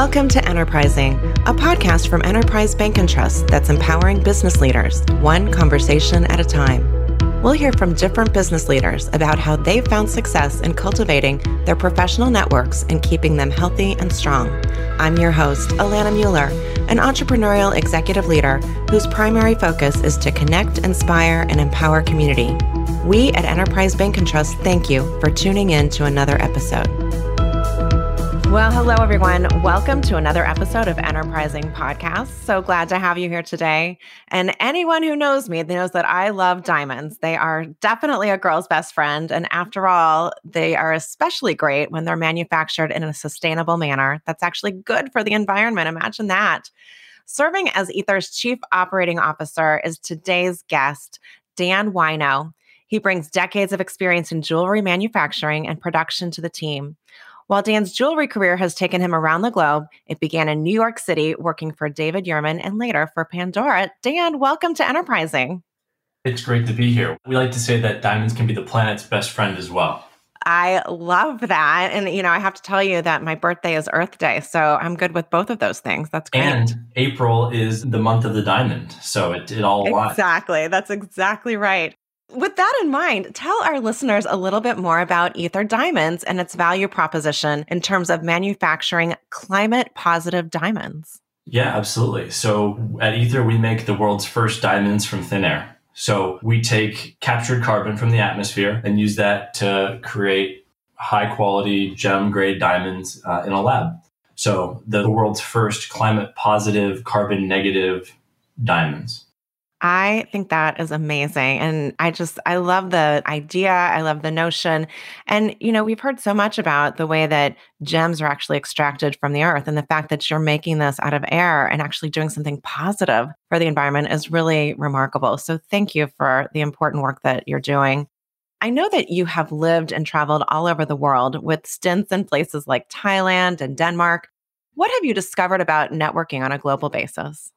Welcome to Enterprising, a podcast from Enterprise Bank and Trust that's empowering business leaders, one conversation at a time. We'll hear from different business leaders about how they've found success in cultivating their professional networks and keeping them healthy and strong. I'm your host, Alana Mueller, an entrepreneurial executive leader whose primary focus is to connect, inspire, and empower community. We at Enterprise Bank and Trust thank you for tuning in to another episode. Well, hello, everyone. Welcome to another episode of Enterprising Podcast. So glad to have you here today. And anyone who knows me knows that I love diamonds. They are definitely a girl's best friend. And after all, they are especially great when they're manufactured in a sustainable manner that's actually good for the environment. Imagine that. Serving as Aether's Chief Operating Officer is today's guest, Dan Wino. He brings decades of experience in jewelry manufacturing and production to the team. While Dan's jewelry career has taken him around the globe, it began in New York City working for David Yurman and later for Pandora. Dan, welcome to Enterprising. It's great to be here. We like to say that diamonds can be the planet's best friend as well. I love that. And, you know, I have to tell you that my birthday is Earth Day. So I'm good with both of those things. That's great. And April is the month of the diamond. So it, it all aligns. Exactly. That's exactly right. With that in mind, tell our listeners a little bit more about Aether Diamonds and its value proposition in terms of manufacturing climate positive diamonds. Yeah, absolutely. So at Aether, we make the world's first diamonds from thin air. So we take captured carbon from the atmosphere and use that to create high quality gem grade diamonds uh, in a lab. So the world's first climate positive, carbon negative diamonds. I think that is amazing. And I just, I love the idea. I love the notion. And, you know, we've heard so much about the way that gems are actually extracted from the earth. And the fact that you're making this out of air and actually doing something positive for the environment is really remarkable. So thank you for the important work that you're doing. I know that you have lived and traveled all over the world with stints in places like Thailand and Denmark. What have you discovered about networking on a global basis?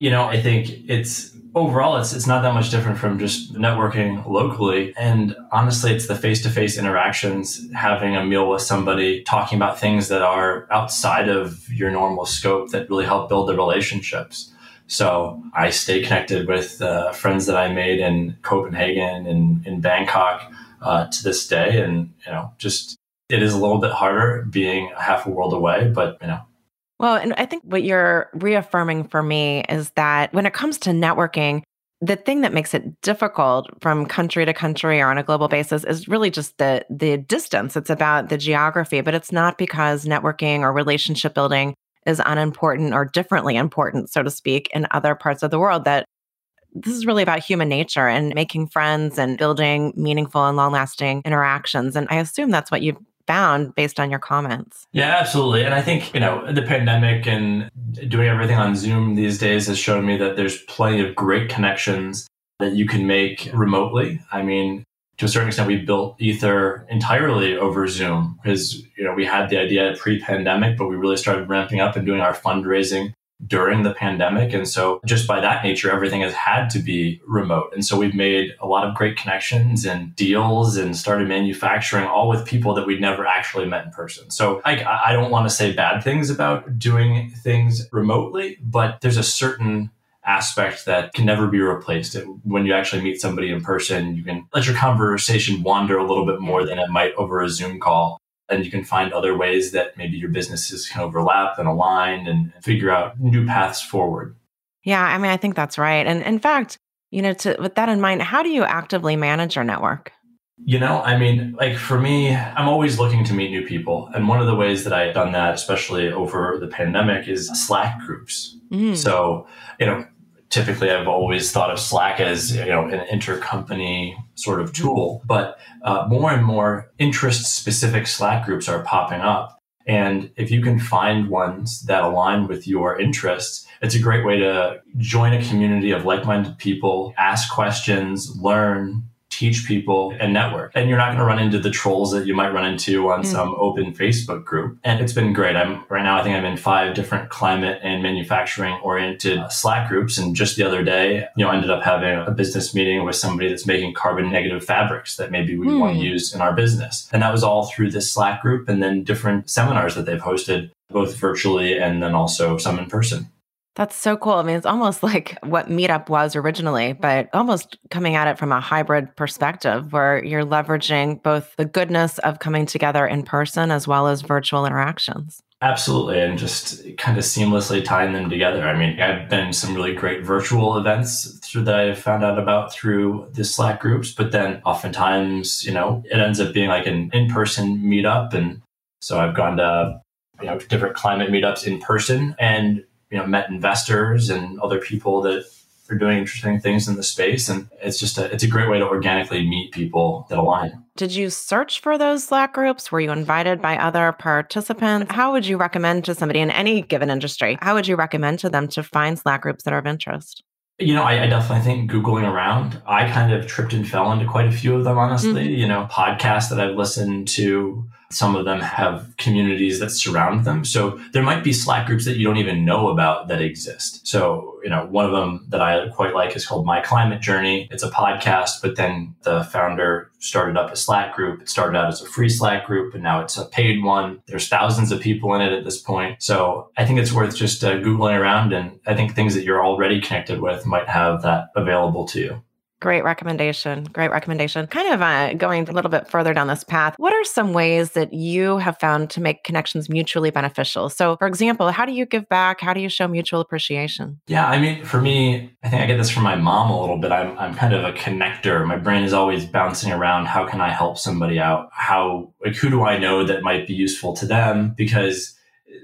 You know, I think it's overall it's it's not that much different from just networking locally. And honestly, it's the face-to-face interactions, having a meal with somebody, talking about things that are outside of your normal scope that really help build the relationships. So I stay connected with uh, friends that I made in Copenhagen and in Bangkok uh, to this day, and you know, just it is a little bit harder being half a world away, but you know, well, and I think what you're reaffirming for me is that when it comes to networking, the thing that makes it difficult from country to country or on a global basis is really just the the distance. It's about the geography, but it's not because networking or relationship building is unimportant or differently important, so to speak, in other parts of the world that this is really about human nature and making friends and building meaningful and long lasting interactions. And I assume that's what you've found based on your comments. Yeah, absolutely. And I think, you know, the pandemic and doing everything on Zoom these days has shown me that there's plenty of great connections that you can make remotely. I mean, to a certain extent, we built Aether entirely over Zoom because, you know, we had the idea pre-pandemic, but we really started ramping up and doing our fundraising during the pandemic. And so, just by that nature, everything has had to be remote. And so, we've made a lot of great connections and deals and started manufacturing all with people that we'd never actually met in person. So, I, I don't want to say bad things about doing things remotely, but there's a certain aspect that can never be replaced. When you actually meet somebody in person, you can let your conversation wander a little bit more than it might over a Zoom call and you can find other ways that maybe your businesses can overlap and align and figure out new paths forward. Yeah, I mean, I think that's right. And in fact, you know, to, with that in mind, how do you actively manage your network? You know, I mean, like for me, I'm always looking to meet new people. And one of the ways that I've done that, especially over the pandemic, is Slack groups. Mm. So, you know, typically I've always thought of Slack as you know an intercompany sort of tool, but uh, more and more interest specific Slack groups are popping up. And if you can find ones that align with your interests, it's a great way to join a community of like minded people, ask questions, learn, teach people and network. And you're not going to run into the trolls that you might run into on mm. some open Facebook group. And it's been great. I'm right now, I think I'm in five different climate and manufacturing oriented Slack groups. And just the other day, you know, I ended up having a business meeting with somebody that's making carbon negative fabrics that maybe we mm. want to use in our business. And that was all through this Slack group and then different seminars that they've hosted both virtually and then also some in person. That's so cool. I mean, it's almost like what Meetup was originally, but almost coming at it from a hybrid perspective where you're leveraging both the goodness of coming together in person as well as virtual interactions. Absolutely. And just kind of seamlessly tying them together. I mean, I've been some really great virtual events through that I've found out about through the Slack groups, but then oftentimes, you know, it ends up being like an in person meetup. And so I've gone to, you know, different climate meetups in person and you know met investors and other people that are doing interesting things in the space. And it's just a it's a great way to organically meet people that align. Did you search for those slack groups? Were you invited by other participants? How would you recommend to somebody in any given industry how would you recommend to them to find slack groups that are of interest? You know, I, I, definitely think Googling around, I kind of tripped and fell into quite a few of them, honestly. Mm-hmm. You know, podcasts that I've listened to, some of them have communities that surround them. So there might be Slack groups that you don't even know about that exist. So, you know, one of them that I quite like is called My Climate Journey. It's a podcast, but then the founder started up a Slack group. It started out as a free Slack group and now it's a paid one. There's thousands of people in it at this point. So I think it's worth just uh, Googling around. And I think things that you're already connected with might have that available to you. Great recommendation. Great recommendation. Kind of uh, going a little bit further down this path, what are some ways that you have found to make connections mutually beneficial? So, for example, how do you give back? How do you show mutual appreciation? Yeah, I mean, for me, I think I get this from my mom a little bit. I'm, I'm kind of a connector. My brain is always bouncing around. How can I help somebody out? How, like, who do I know that might be useful to them? Because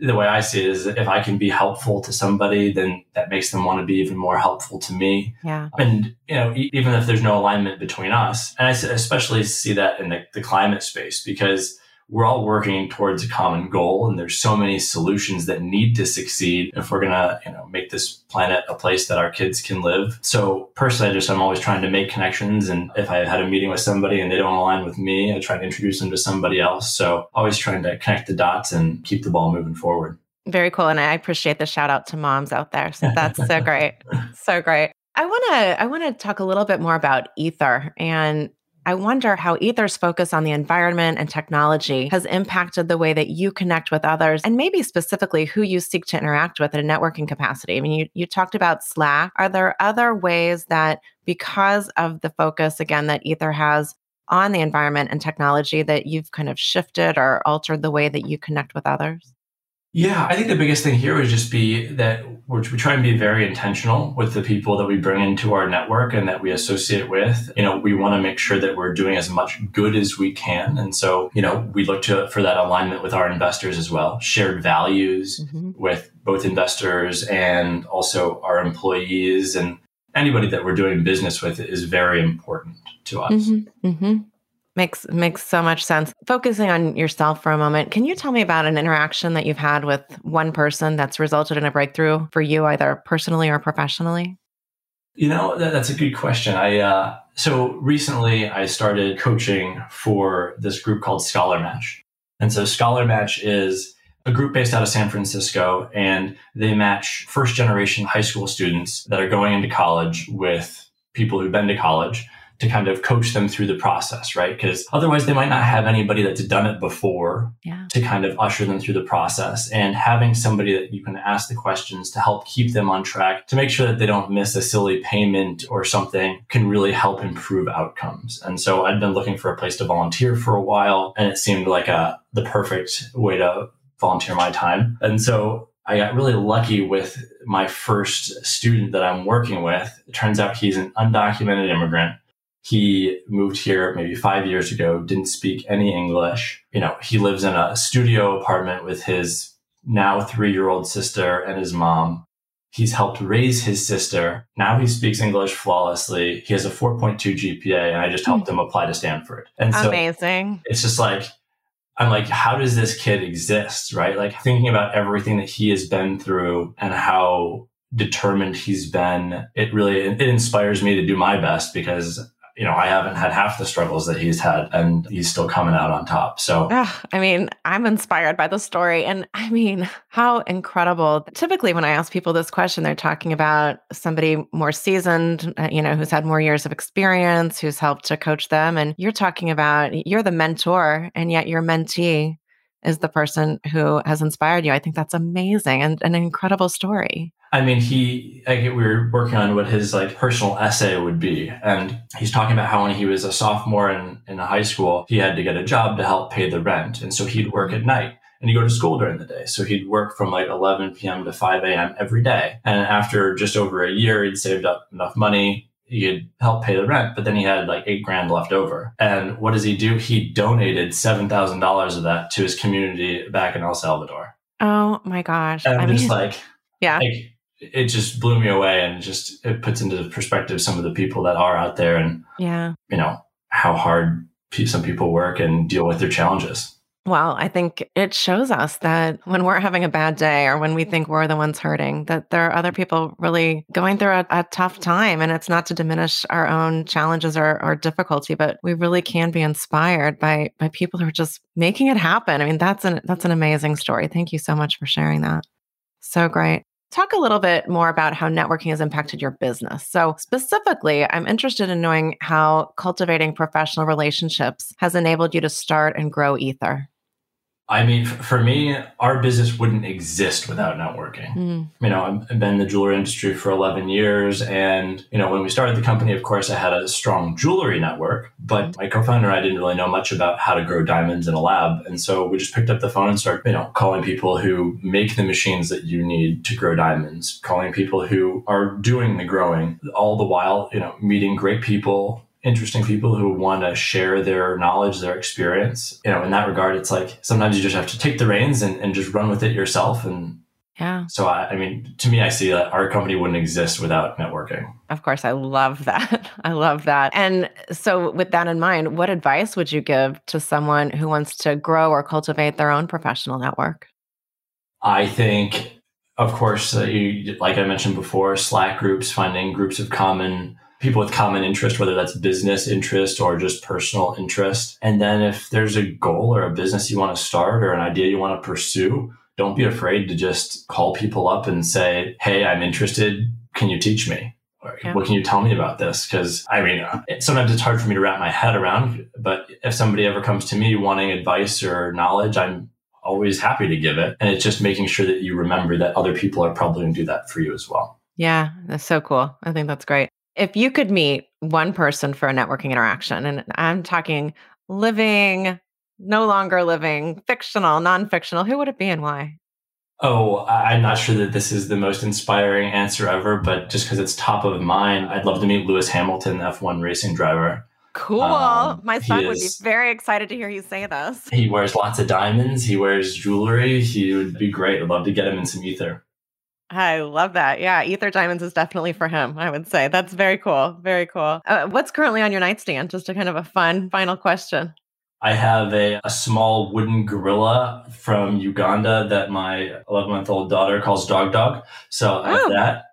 the way I see it is if I can be helpful to somebody, then that makes them want to be even more helpful to me. Yeah. And, you know, even if there's no alignment between us, and I especially see that in the, the climate space because we're all working towards a common goal and there's so many solutions that need to succeed if we're going to you know make this planet a place that our kids can live. So personally I just i'm always trying to make connections and if i had a meeting with somebody and they don't align with me i try to introduce them to somebody else. So always trying to connect the dots and keep the ball moving forward. Very cool and i appreciate the shout out to moms out there. So that's so great. So great. I want to I want to talk a little bit more about Aether and I wonder how Aether's focus on the environment and technology has impacted the way that you connect with others and maybe specifically who you seek to interact with in a networking capacity. I mean, you, you talked about Slack. Are there other ways that because of the focus, again, that Aether has on the environment and technology that you've kind of shifted or altered the way that you connect with others? Yeah, I think the biggest thing here would just be that we try and be very intentional with the people that we bring into our network and that we associate with. You know, we want to make sure that we're doing as much good as we can. And so, you know, we look to for that alignment with our investors as well, shared values mm-hmm. with both investors and also our employees and anybody that we're doing business with is very important to us. Mm-hmm. Mm-hmm. Makes makes so much sense. Focusing on yourself for a moment, can you tell me about an interaction that you've had with one person that's resulted in a breakthrough for you, either personally or professionally? You know, that, that's a good question. I uh, so recently I started coaching for this group called Scholar Match, and so Scholar Match is a group based out of San Francisco, and they match first generation high school students that are going into college with people who've been to college to kind of coach them through the process, right? Because otherwise they might not have anybody that's done it before yeah. to kind of usher them through the process. And having somebody that you can ask the questions to help keep them on track to make sure that they don't miss a silly payment or something can really help improve outcomes. And so I'd been looking for a place to volunteer for a while and it seemed like a the perfect way to volunteer my time. And so I got really lucky with my first student that I'm working with. It turns out he's an undocumented immigrant he moved here maybe five years ago, didn't speak any English. You know, he lives in a studio apartment with his now three year old sister and his mom. He's helped raise his sister. Now he speaks English flawlessly. He has a 4.2 GPA, and I just helped hmm. him apply to Stanford. And so amazing. It's just like, I'm like, how does this kid exist? Right? Like thinking about everything that he has been through and how determined he's been. It really, it inspires me to do my best because you know, I haven't had half the struggles that he's had and he's still coming out on top. So, I mean, I'm inspired by the story. And I mean, how incredible. Typically, when I ask people this question, they're talking about somebody more seasoned, uh, you know, who's had more years of experience, who's helped to coach them. And you're talking about you're the mentor, and yet your mentee is the person who has inspired you. I think that's amazing and an incredible story. I mean, he, I, we were working on what his like personal essay would be. And he's talking about how when he was a sophomore in, in high school, he had to get a job to help pay the rent. And so he'd work at night and he'd go to school during the day. So he'd work from like 11 p.m. to 5 a.m. every day. And after just over a year, he'd saved up enough money. He could help pay the rent, but then he had like eight grand left over. And what does he do? He donated $7,000 of that to his community back in El Salvador. Oh my gosh. And I'm mean, just like, yeah. Like, it just blew me away and just it puts into perspective some of the people that are out there and yeah you know how hard some people work and deal with their challenges well i think it shows us that when we're having a bad day or when we think we're the ones hurting that there are other people really going through a, a tough time and it's not to diminish our own challenges or, or difficulty but we really can be inspired by by people who are just making it happen i mean that's an that's an amazing story thank you so much for sharing that so great Talk a little bit more about how networking has impacted your business. So, specifically, I'm interested in knowing how cultivating professional relationships has enabled you to start and grow Aether. I mean, for me, our business wouldn't exist without networking. Mm. You know, I've been in the jewelry industry for 11 years. And, you know, when we started the company, of course, I had a strong jewelry network, but my co founder and I didn't really know much about how to grow diamonds in a lab. And so we just picked up the phone and started, you know, calling people who make the machines that you need to grow diamonds, calling people who are doing the growing, all the while, you know, meeting great people interesting people who want to share their knowledge, their experience. You know, in that regard, it's like sometimes you just have to take the reins and, and just run with it yourself. And yeah. So I, I mean, to me, I see that our company wouldn't exist without networking. Of course, I love that. I love that. And so, with that in mind, what advice would you give to someone who wants to grow or cultivate their own professional network? I think, of course, uh, you, like I mentioned before, Slack groups, finding groups of common people with common interest, whether that's business interest or just personal interest. And then if there's a goal or a business you want to start or an idea you want to pursue, don't be afraid to just call people up and say, Hey, I'm interested. Can you teach me? Or yeah. what can you tell me about this? Because I mean, uh, sometimes it's hard for me to wrap my head around, but if somebody ever comes to me wanting advice or knowledge, I'm always happy to give it. And it's just making sure that you remember that other people are probably going to do that for you as well. Yeah, that's so cool. I think that's great. If you could meet one person for a networking interaction, and I'm talking living, no longer living, fictional, non fictional, who would it be and why? Oh, I'm not sure that this is the most inspiring answer ever, but just because it's top of mind, I'd love to meet Lewis Hamilton, F1 racing driver. Cool. Um, My son is, would be very excited to hear you say this. He wears lots of diamonds. He wears jewelry. He would be great. I'd love to get him in some Aether. I love that. Yeah, Aether Diamonds is definitely for him, I would say. That's very cool. Very cool. Uh, what's currently on your nightstand? Just a kind of a fun final question. I have a, a small wooden gorilla from Uganda that my 11 month old daughter calls Dog Dog. So I have oh. that.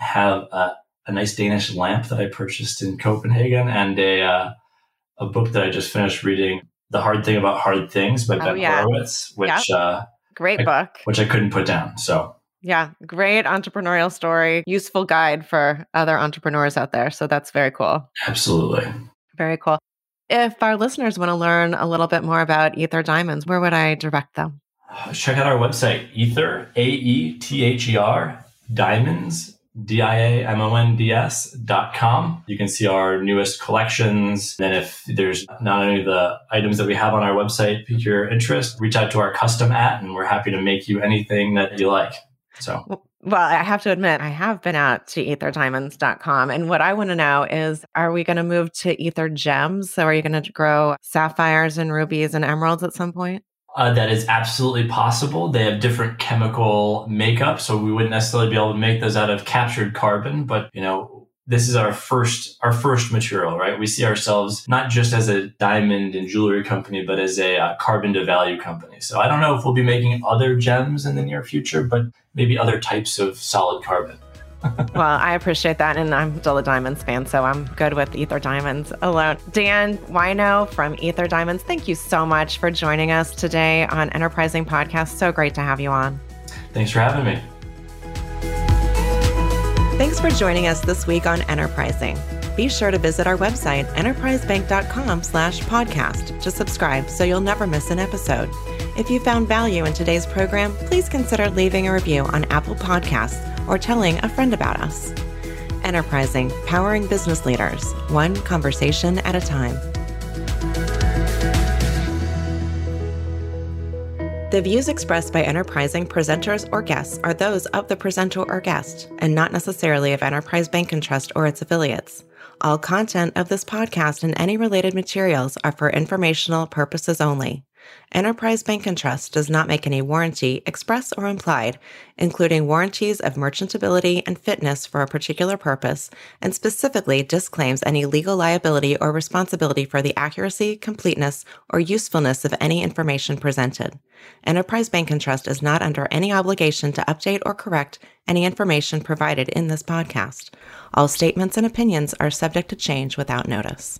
I have a, a, nice Danish lamp that I purchased in Copenhagen and a, uh, a book that I just finished reading, The Hard Thing About Hard Things by oh, Ben yeah. Horowitz, which, yep. uh, great I, book, which I couldn't put down. So yeah, great entrepreneurial story, useful guide for other entrepreneurs out there. So that's very cool. Absolutely. Very cool. If our listeners want to learn a little bit more about Aether Diamonds, where would I direct them? Uh, check out our website, Aether, A E T H E R, Diamonds, D I A M O N D S dot com. You can see our newest collections. And if there's not any of the items that we have on our website pique your interest, reach out to our custom at, and we're happy to make you anything that you like. So, well, I have to admit, I have been out to aetherdiamonds.com. And what I want to know is are we going to move to Aether Gems? So, are you going to grow sapphires and rubies and emeralds at some point? Uh, that is absolutely possible. They have different chemical makeup, so we wouldn't necessarily be able to make those out of captured carbon. But you know, this is our first our first material right we see ourselves not just as a diamond and jewelry company but as a uh, carbon to value company so i don't know if we'll be making other gems in the near future but maybe other types of solid carbon well, I appreciate that. And I'm still a Diamonds fan, so I'm good with Aether Diamonds alone. Dan Wino from Aether Diamonds, thank you so much for joining us today on Enterprising Podcast. So great to have you on. Thanks for having me. Thanks for joining us this week on Enterprising. Be sure to visit our website, enterprisebank.com slash podcast to subscribe so you'll never miss an episode. If you found value in today's program, please consider leaving a review on Apple Podcasts or telling a friend about us. Enterprising, powering business leaders, one conversation at a time. The views expressed by Enterprising presenters or guests are those of the presenter or guest, and not necessarily of Enterprise Bank and Trust or its affiliates. All content of this podcast and any related materials are for informational purposes only. Enterprise Bank and Trust does not make any warranty, express or implied, including warranties of merchantability and fitness for a particular purpose, and specifically disclaims any legal liability or responsibility for the accuracy, completeness, or usefulness of any information presented. Enterprise Bank and Trust is not under any obligation to update or correct any information provided in this podcast. All statements and opinions are subject to change without notice.